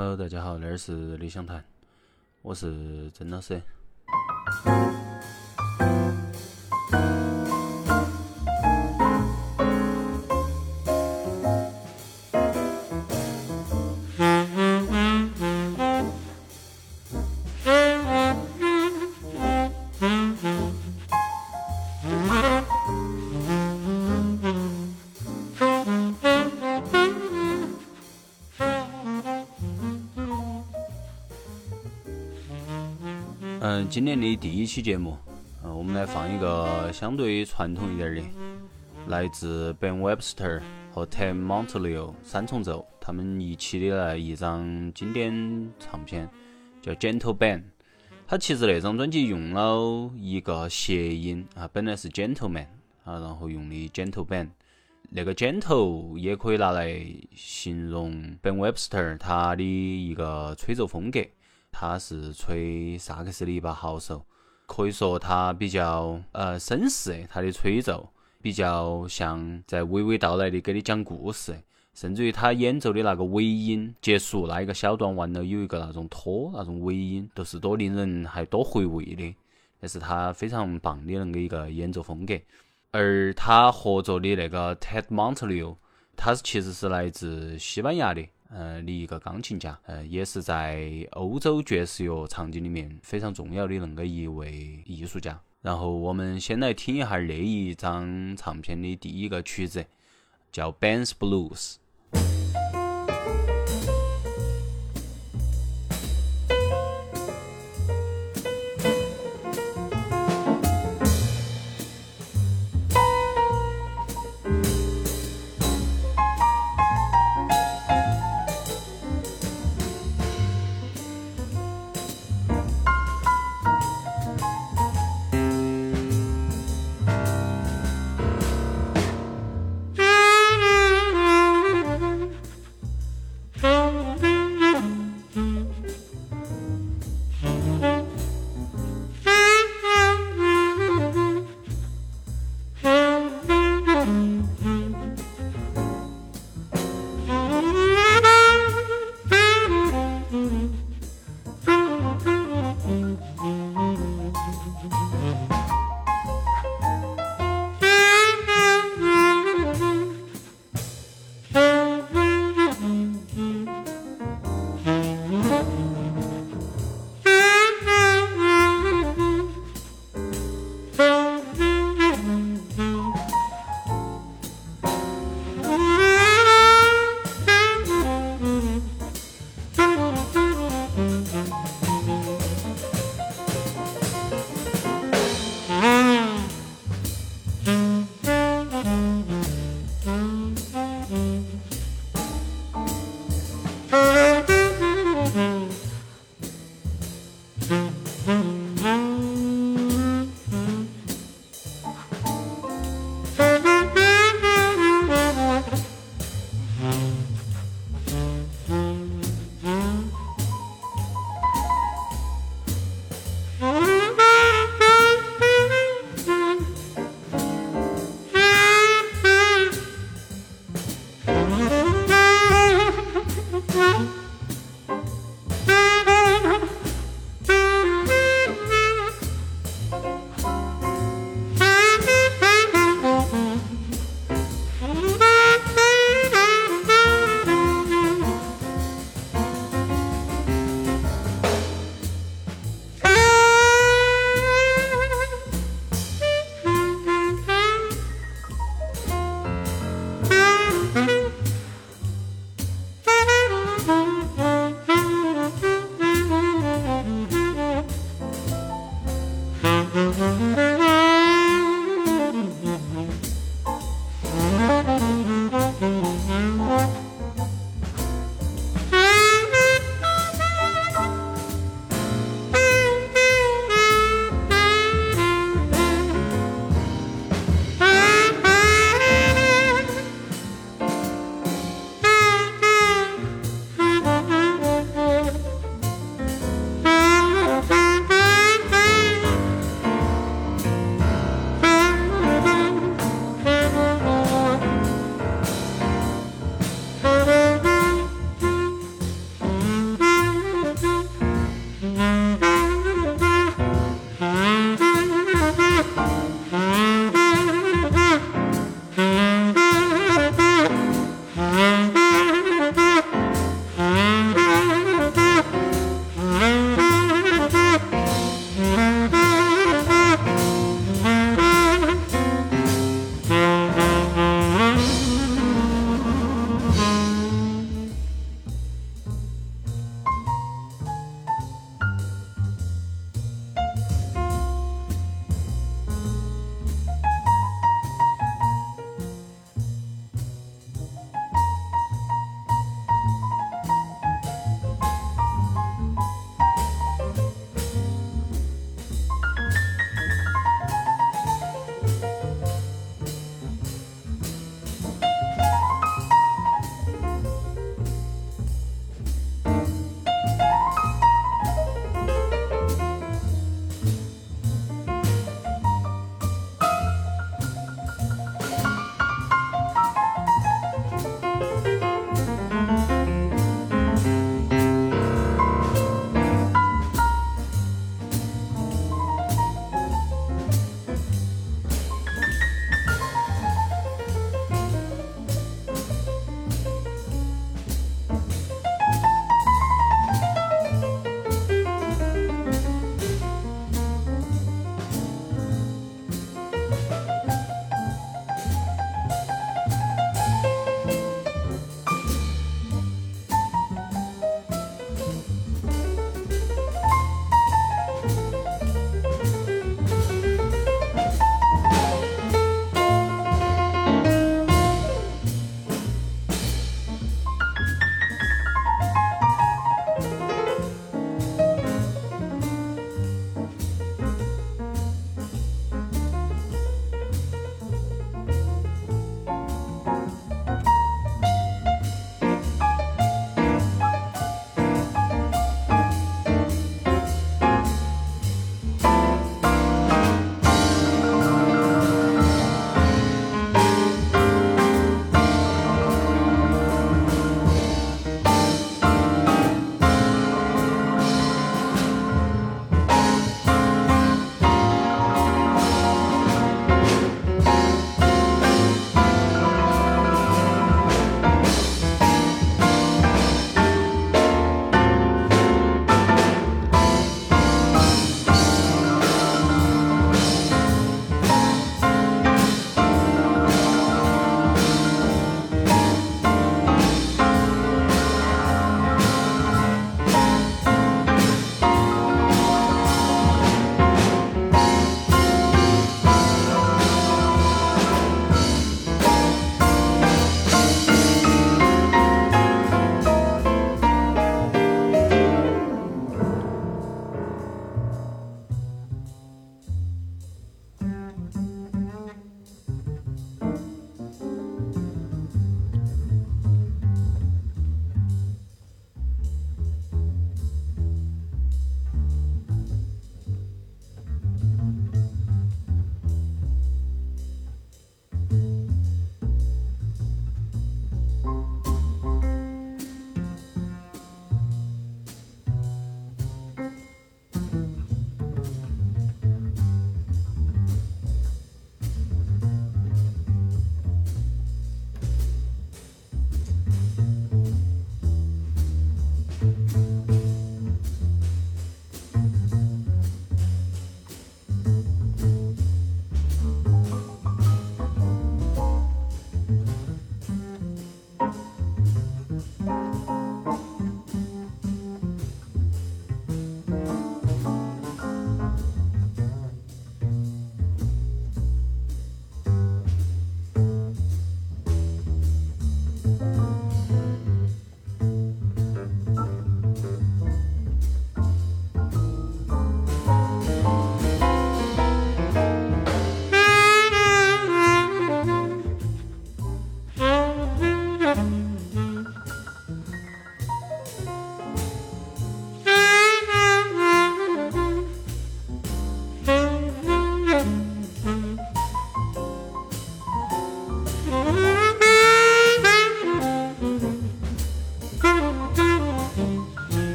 Hello，大家好，这儿是理想谈，我是曾老师。今年的第一期节目，嗯，我们来放一个相对传统一点的，来自 Ben Webster 和 Tim m o n t e l e o 三重奏他们一起的来一张经典唱片，叫 Gentle Ben。他其实那张专辑用了一个谐音啊，本来是 Gentleman 啊，然后用的 Gentle Ben。那个 Gentle 也可以拿来形容 Ben Webster 他的一个吹奏风格。他是吹萨克斯的一把好手，可以说他比较呃绅士，他的吹奏比较像在娓娓道来的给你讲故事，甚至于他演奏的那个尾音结束那一个小段完了有一个那种拖那种尾音，都是多令人还多回味的，那是他非常棒的那个一个演奏风格。而他合作的那个 Ted Montaleo，他其实是来自西班牙的。呃，的一个钢琴家，呃，也是在欧洲爵士乐场景里面非常重要的恁个一位艺术家。然后我们先来听一下那一张唱片的第一个曲子，叫《Bands Blues》。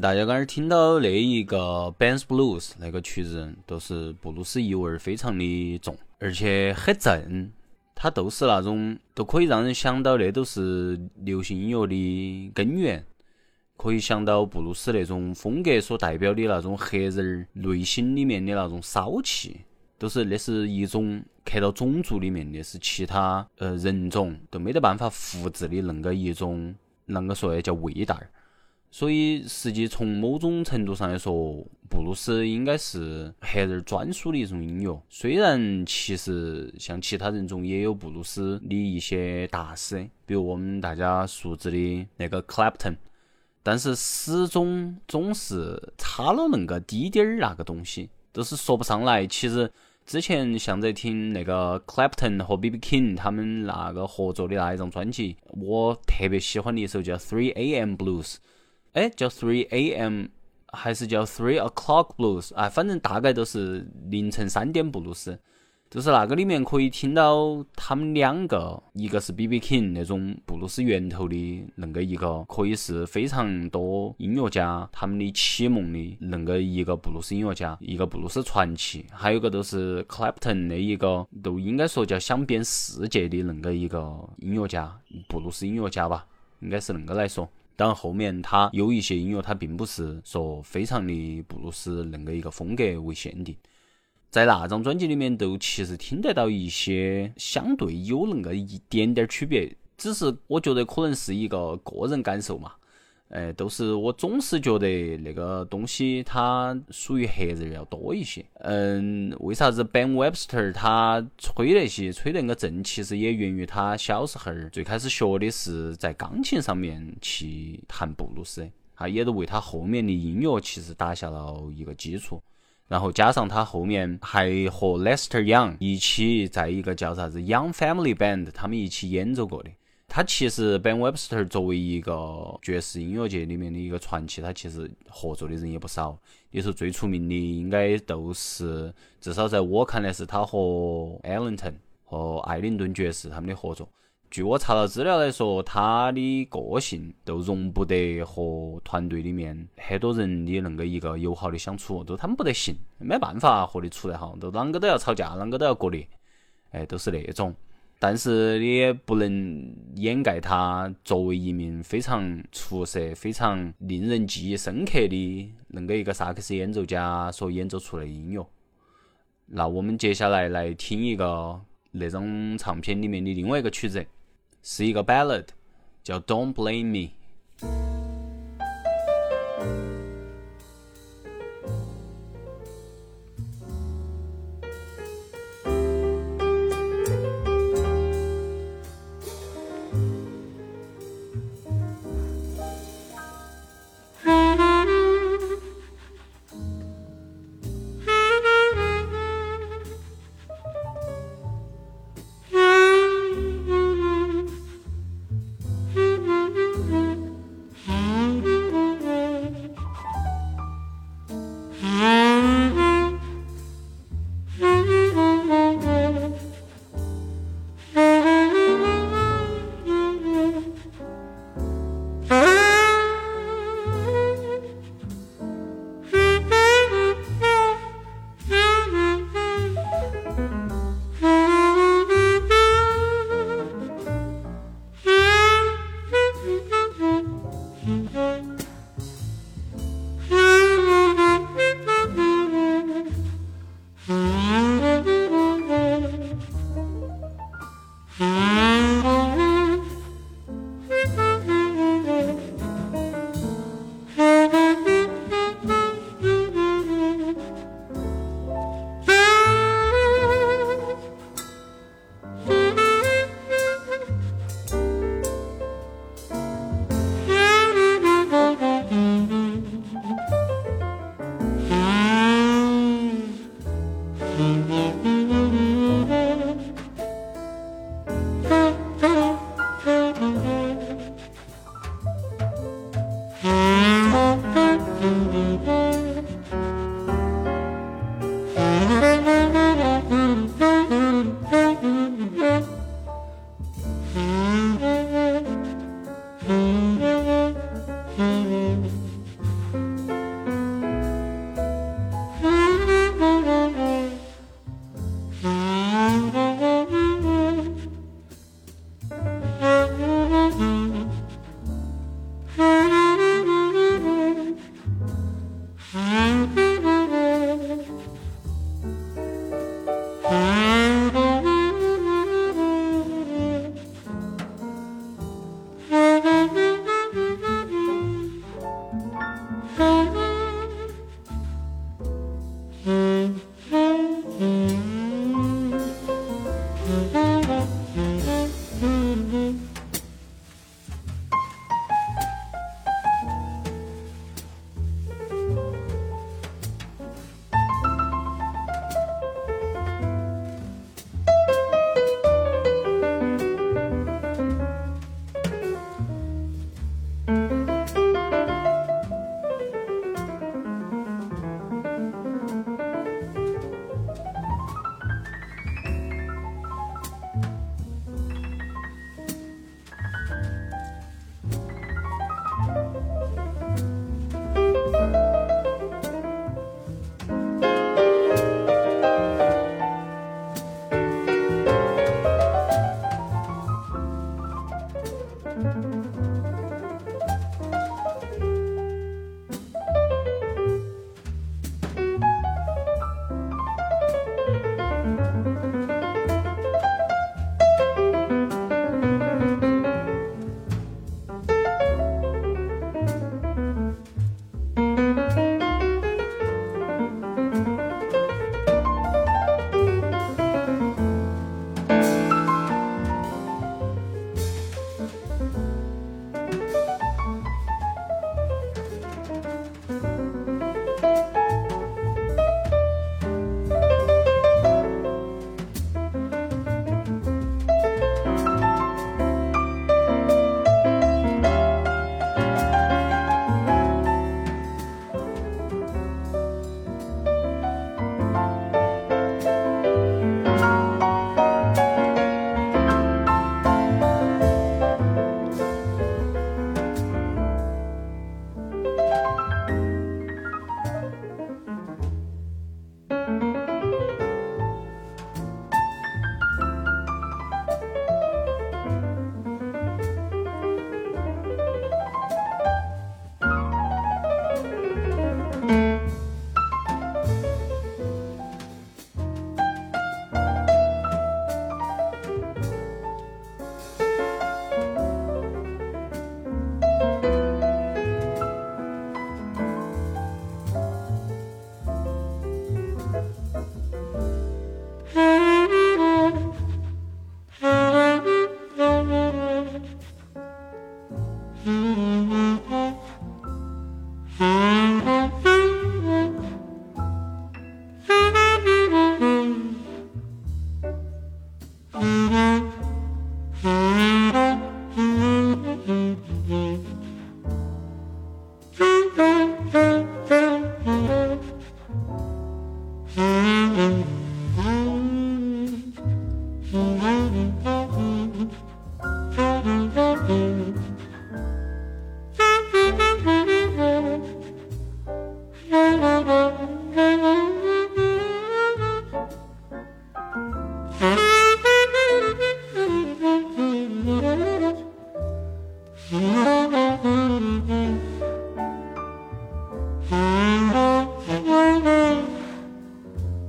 大家刚才听到那一个《Ben's Blues》那个曲子，都是布鲁斯意味儿非常的重，而且很正。它都是那种都可以让人想到，那都是流行音乐的根源，可以想到布鲁斯那种风格所代表的那种黑人儿内心里面的那种骚气，都是那是一种刻到种族里面的，是其他呃人种都没得办法复制的恁个一种，啷个说呢？叫味道儿。所以，实际从某种程度上来说，布鲁斯应该是黑人专属的一种音乐。虽然其实像其他人中也有布鲁斯的一些大师，比如我们大家熟知的那个 Clapton，但是始终总是差了恁个滴滴儿那个东西，都是说不上来。其实之前像在听那个 Clapton 和 B.B. King 他们那个合作的那一张专辑，我特别喜欢的一首叫 Three A.M. Blues。哎，叫 Three A.M. 还是叫 Three O'clock Blues？哎，反正大概都是凌晨三点布鲁斯。就是那个里面可以听到他们两个，一个是 B.B. King 那种布鲁斯源头的恁个一个，可以是非常多音乐家他们的启蒙的恁个一个布鲁斯音乐家，一个布鲁斯传奇。还有个都是 Clapton 那一个，都应该说叫想遍世界的恁个一个音乐家，布鲁斯音乐家吧，应该是恁个来说。当，后面他有一些音乐，他并不是说非常的布鲁斯恁个一个风格为限定，在那张专辑里面都其实听得到一些相对有恁个一点点区别，只是我觉得可能是一个个人感受嘛。哎，都是我总是觉得那个东西它属于黑人要多一些。嗯，为啥子 Ben Webster 他吹那些吹得个正？其实也源于他小时候最开始学的是在钢琴上面去弹布鲁斯，啊，也都为他后面的音乐其实打下了一个基础。然后加上他后面还和 Lester Young 一起在一个叫啥子 Young Family Band，他们一起演奏过的。他其实 Ben Webster 作为一个爵士音乐界里面的一个传奇，他其实合作的人也不少。你说最出名的应该都是，至少在我看来是他和 Ellington 和艾灵顿爵士他们的合作。据我查到资料来说，他的个性都容不得和团队里面很多人的恁个一个友好的相处，都他们不得行，没办法和你处得好，都啷个都要吵架，啷个都要割裂，哎，都是那种。但是你也不能掩盖他作为一名非常出色、非常令人记忆深刻的恁个一个萨克斯演奏家所演奏出来的音乐。那我们接下来来听一个那张唱片里面的另外一个曲子，是一个 ballad，叫《Don't Blame Me》。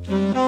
Mm-hmm.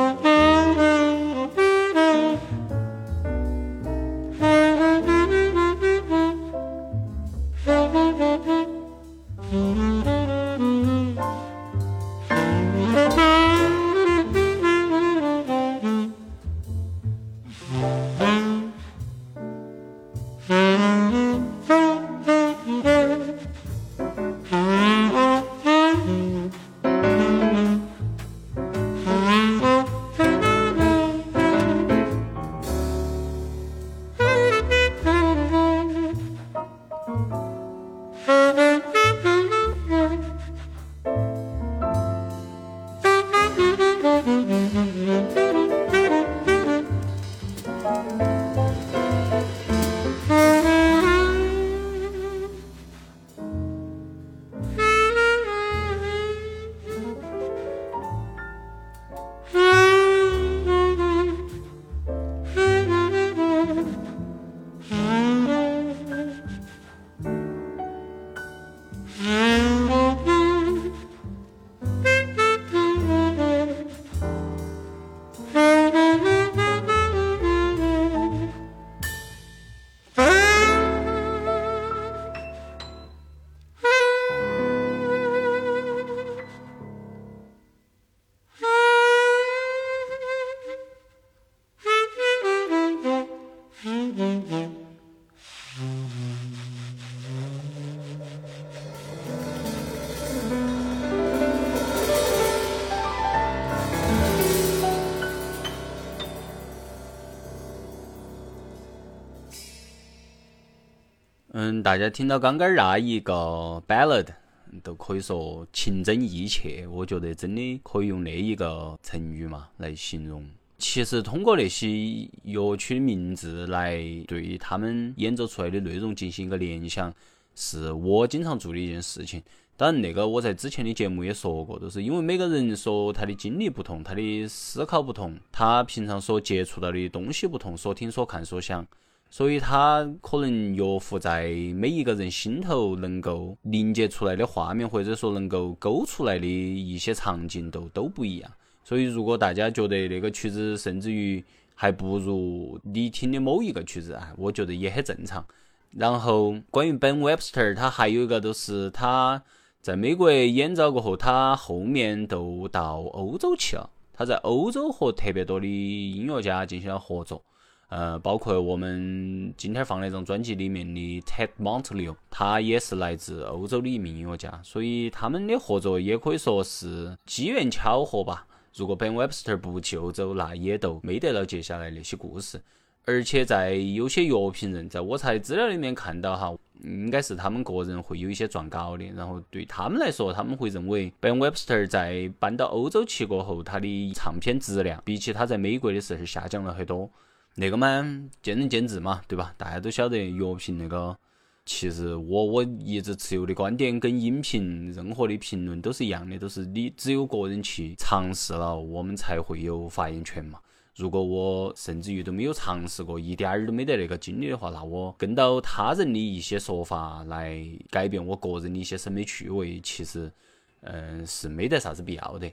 大家听到刚刚那一个 ballad，都可以说情真意切。我觉得真的可以用那一个成语嘛来形容。其实通过那些乐曲的名字来对他们演奏出来的内容进行一个联想，是我经常做的一件事情。当然，那个我在之前的节目也说过，就是因为每个人说他的经历不同，他的思考不同，他平常所接触到的东西不同，所听、所看、所想，所以他可能乐符在每一个人心头能够凝结出来的画面，或者说能够勾出来的一些场景都都不一样。所以，如果大家觉得那个曲子甚至于还不如你听的某一个曲子，哎，我觉得也很正常。然后，关于 Ben Webster，他还有一个就是他在美国演奏过后，他后面都到欧洲去了。他在欧洲和特别多的音乐家进行了合作，呃，包括我们今天放那张专辑里面的 Ted Montlio，他也是来自欧洲的一名音乐家，所以他们的合作也可以说是机缘巧合吧。如果 Ben Webster 不去欧洲，那也都没得了接下来那些故事。而且在有些乐评人，在我在资料里面看到哈，应该是他们个人会有一些撰稿的。然后对他们来说，他们会认为 Ben Webster 在搬到欧洲去过后，他的唱片质量比起他在美国的时候下降了很多。那个嘛，见仁见智嘛，对吧？大家都晓得药评那个。其实我我一直持有的观点跟音频任何的评论都是一样的，都是你只有个人去尝试了，我们才会有发言权嘛。如果我甚至于都没有尝试过，一点儿都没得那个经历的话，那我跟到他人的一些说法来改变我个人的一些审美趣味，其实嗯是没得啥子必要的。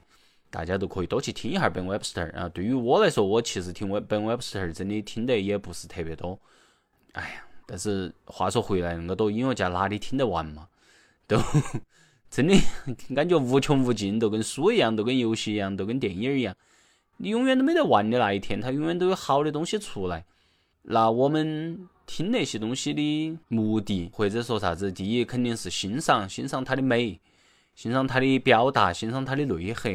大家都可以多去听一下 Ben Webster 啊。对于我来说，我其实听 Ben Webster 真的听得也不是特别多。哎呀。但是话说回来，那么多音乐家哪里听得完嘛？都真的感觉无穷无尽，都跟书一样，都跟游戏一样，都跟电影一样。你永远都没得完的那一天，它永远都有好的东西出来。那我们听那些东西的目的，或者说啥子？第一肯定是欣赏，欣赏它的美，欣赏它的表达，欣赏它的内核。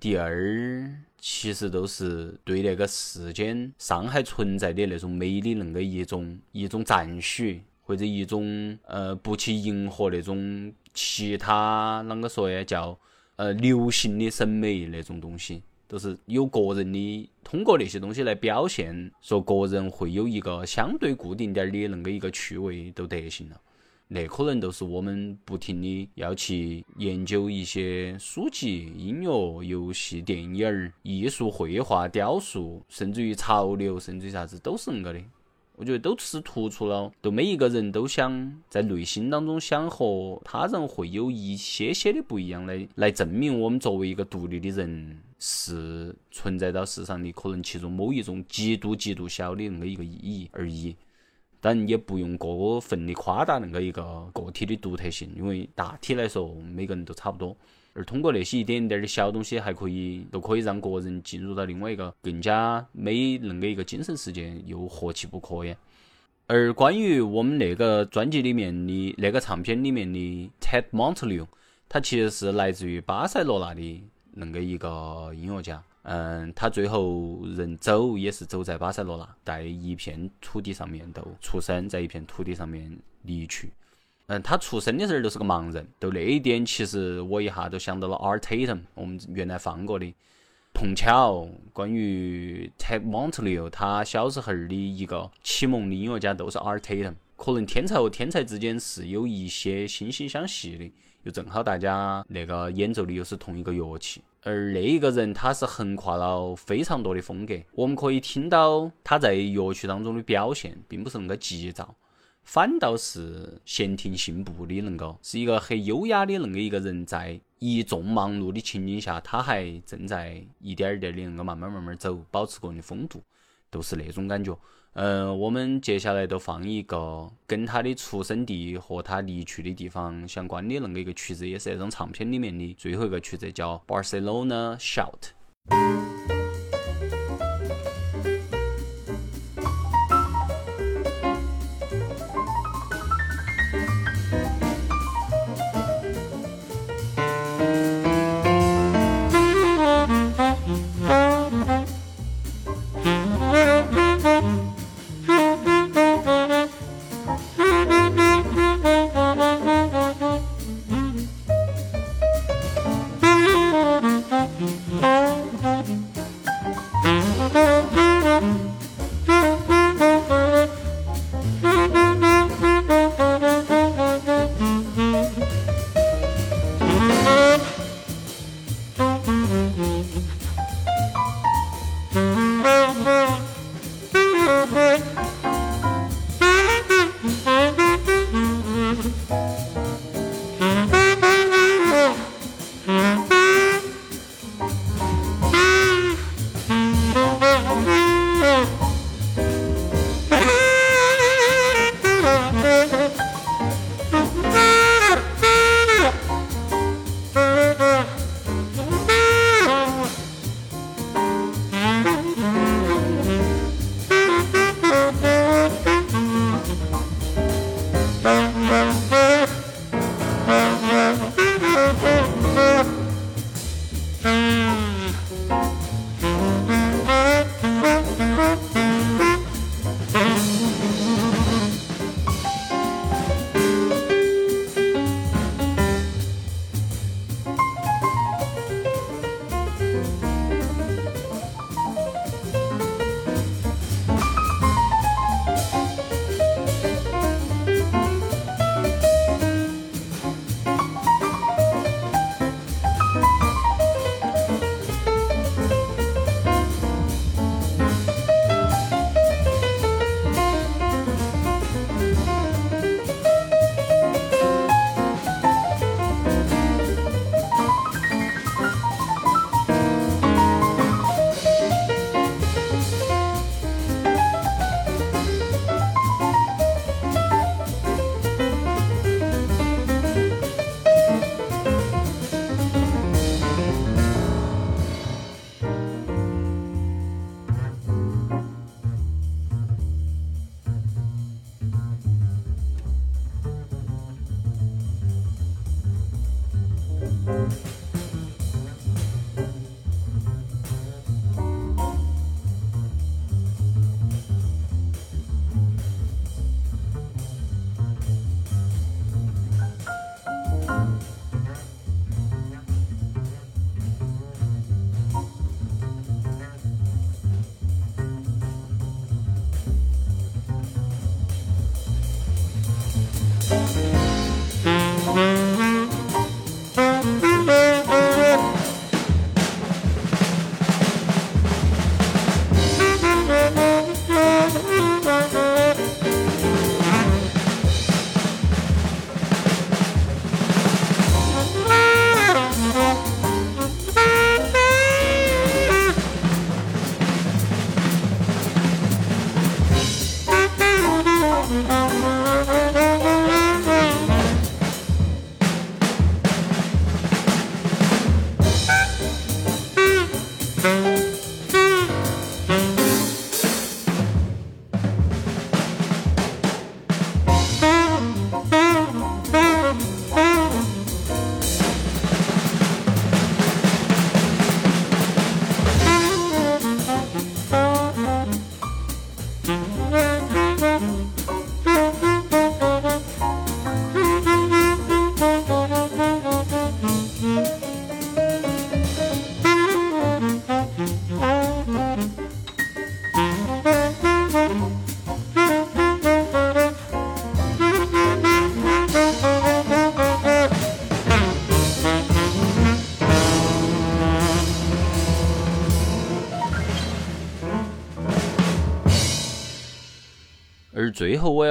第二，其实都是对那个世间上海存在的那种美的恁个一种一种赞许，或者一种呃不去迎合那种其他啷个说呀，叫呃流行的审美那种东西，都是有个人的通过那些东西来表现，说个人会有一个相对固定点儿的恁个一个趣味都得行了。那可能都是我们不停的要去研究一些书籍、音乐、游戏、电影儿、艺术、绘画、雕塑，甚至于潮流，甚至于啥子，都是恁个的。我觉得都是突出了，都每一个人都想在内心当中想和他人会有一些些的不一样，来来证明我们作为一个独立的人是存在到世上的，可能其中某一种极度极度小的恁个一个意义而已。但也不用过分的夸大那个一个个体的独特性，因为大体来说每个人都差不多。而通过那些一点一点的小东西，还可以都可以让个人进入到另外一个更加美那个一个精神世界，又何其不可呀？而关于我们那个专辑里面的那个唱片里面的 Ted Montlio，他其实是来自于巴塞罗那的那个一个音乐家。嗯，他最后人走也是走在巴塞罗那，在一片土地上面都出生，在一片土地上面离去。嗯，他出生的时候就是个盲人，就那一点，其实我一下就想到了 Art Tatum，我们原来放过的。碰巧关于 Ted Montlio，他小时候的一个启蒙的音乐家都是 Art Tatum，可能天才和天才之间是有一些惺惺相惜的，又正好大家那个演奏的又是同一个乐器。而那一个人，他是横跨了非常多的风格。我们可以听到他在乐曲当中的表现，并不是那个急躁，反倒是闲庭信步的，能够是一个很优雅的恁个一个人，在一众忙碌的情景下，他还正在一点儿点儿的恁个慢慢慢慢走，保持个人的风度，都是那种感觉。嗯，我们接下来就放一个跟他的出生地和他离去的地方相关的恁个一个曲子，也是那张唱片里面的最后一个曲子，叫《Barcelona Shout》。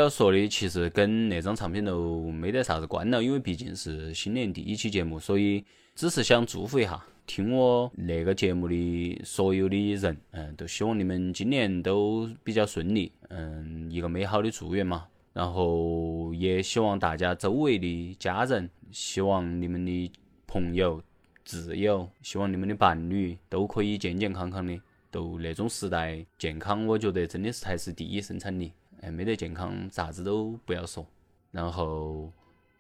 要说的，其实跟那张唱片都没得啥子关了，因为毕竟是新年第一期节目，所以只是想祝福一下听我那个节目的所有的人，嗯，都希望你们今年都比较顺利，嗯，一个美好的祝愿嘛。然后也希望大家周围的家人，希望你们的朋友、挚友，希望你们的伴侣都可以健健康康的。都那种时代，健康我觉得真的是才是第一生产力。哎，没得健康，啥子都不要说。然后，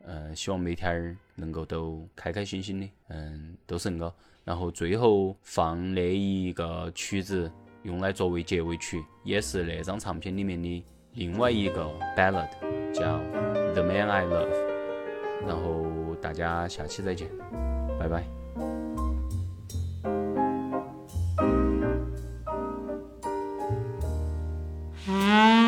嗯，希望每天儿能够都开开心心的，嗯，都是恁个。然后最后放那一个曲子，用来作为结尾曲，也是那张唱片里面的另外一个 ballad，叫《The Man I Love》。然后大家下期再见，拜拜。Mm-hmm.